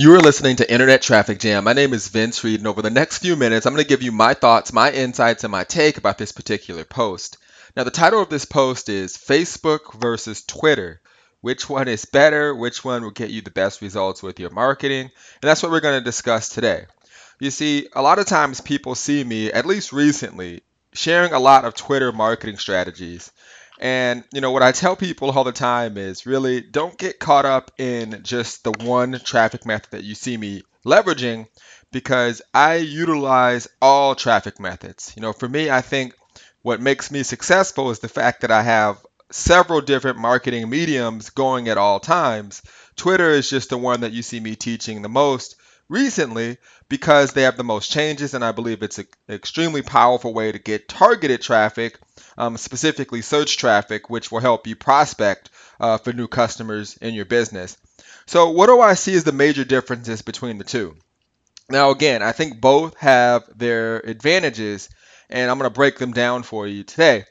You are listening to Internet Traffic Jam. My name is Vince Reed, and over the next few minutes, I'm going to give you my thoughts, my insights, and my take about this particular post. Now, the title of this post is Facebook versus Twitter. Which one is better? Which one will get you the best results with your marketing? And that's what we're going to discuss today. You see, a lot of times people see me, at least recently, sharing a lot of Twitter marketing strategies. And you know what I tell people all the time is really don't get caught up in just the one traffic method that you see me leveraging because I utilize all traffic methods. You know, for me, I think what makes me successful is the fact that I have several different marketing mediums going at all times. Twitter is just the one that you see me teaching the most recently because they have the most changes, and I believe it's an extremely powerful way to get targeted traffic, um, specifically search traffic, which will help you prospect uh, for new customers in your business. So, what do I see as the major differences between the two? Now, again, I think both have their advantages, and I'm going to break them down for you today.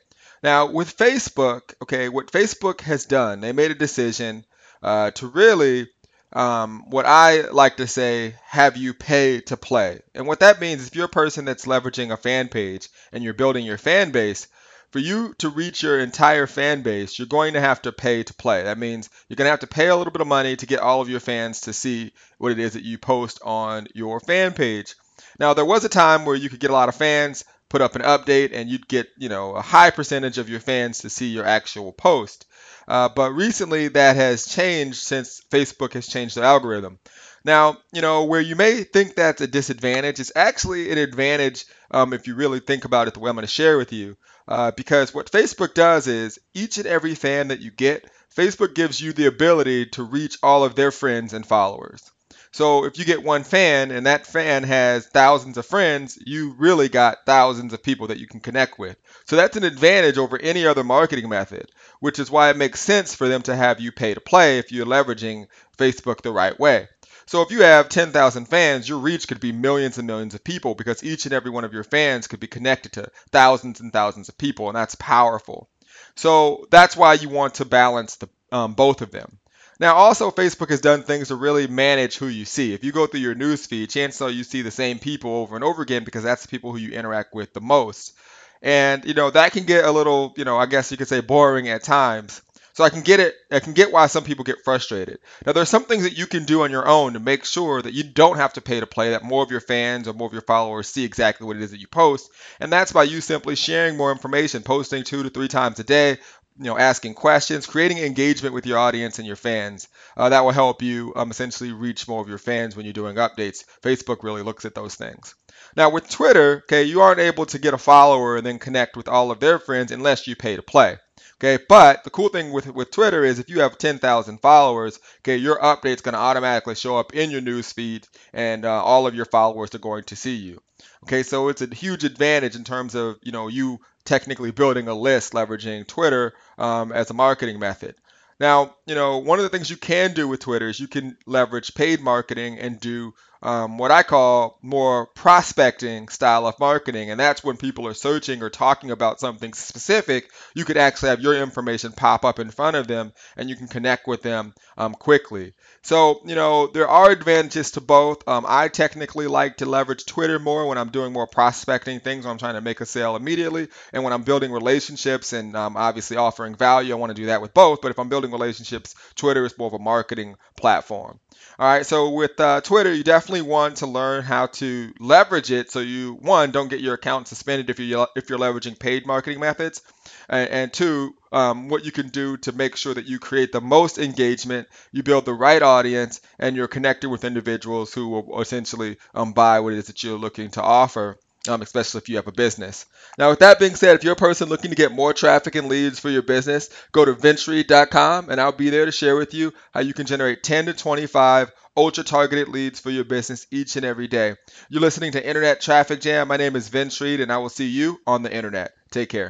Now, with Facebook, okay, what Facebook has done, they made a decision uh, to really um, what I like to say, have you pay to play. And what that means, is if you're a person that's leveraging a fan page and you're building your fan base, for you to reach your entire fan base, you're going to have to pay to play. That means you're going to have to pay a little bit of money to get all of your fans to see what it is that you post on your fan page. Now, there was a time where you could get a lot of fans, put up an update, and you'd get, you know, a high percentage of your fans to see your actual post. Uh, but recently that has changed since Facebook has changed the algorithm. Now, you know, where you may think that's a disadvantage, it's actually an advantage um, if you really think about it the way I'm going to share with you. Uh, because what Facebook does is each and every fan that you get, Facebook gives you the ability to reach all of their friends and followers. So if you get one fan and that fan has thousands of friends, you really got thousands of people that you can connect with. So that's an advantage over any other marketing method, which is why it makes sense for them to have you pay to play if you're leveraging Facebook the right way. So if you have 10,000 fans, your reach could be millions and millions of people because each and every one of your fans could be connected to thousands and thousands of people, and that's powerful. So that's why you want to balance the, um, both of them. Now, also, Facebook has done things to really manage who you see. If you go through your newsfeed, chances are you see the same people over and over again because that's the people who you interact with the most. And, you know, that can get a little, you know, I guess you could say boring at times. So I can get it. I can get why some people get frustrated. Now there's some things that you can do on your own to make sure that you don't have to pay to play. That more of your fans or more of your followers see exactly what it is that you post, and that's by you simply sharing more information, posting two to three times a day, you know, asking questions, creating engagement with your audience and your fans. Uh, that will help you um, essentially reach more of your fans when you're doing updates. Facebook really looks at those things. Now with Twitter, okay, you aren't able to get a follower and then connect with all of their friends unless you pay to play. Okay, but the cool thing with, with Twitter is if you have 10,000 followers, okay, your update's going to automatically show up in your news feed and uh, all of your followers are going to see you. Okay, so it's a huge advantage in terms of, you know, you technically building a list leveraging Twitter um, as a marketing method. Now, you know, one of the things you can do with Twitter is you can leverage paid marketing and do um, what I call more prospecting style of marketing. And that's when people are searching or talking about something specific, you could actually have your information pop up in front of them and you can connect with them um, quickly. So, you know, there are advantages to both. Um, I technically like to leverage Twitter more when I'm doing more prospecting things, when I'm trying to make a sale immediately. And when I'm building relationships and um, obviously offering value, I want to do that with both. But if I'm building relationships, Twitter is more of a marketing platform. All right, so with uh, Twitter, you definitely want to learn how to leverage it so you one don't get your account suspended if you're if you're leveraging paid marketing methods, and, and two, um, what you can do to make sure that you create the most engagement, you build the right audience, and you're connected with individuals who will essentially um, buy what it is that you're looking to offer um, especially if you have a business. Now, with that being said, if you're a person looking to get more traffic and leads for your business, go to vincereed.com and I'll be there to share with you how you can generate 10 to 25 ultra targeted leads for your business each and every day. You're listening to Internet Traffic Jam. My name is Reed and I will see you on the internet. Take care.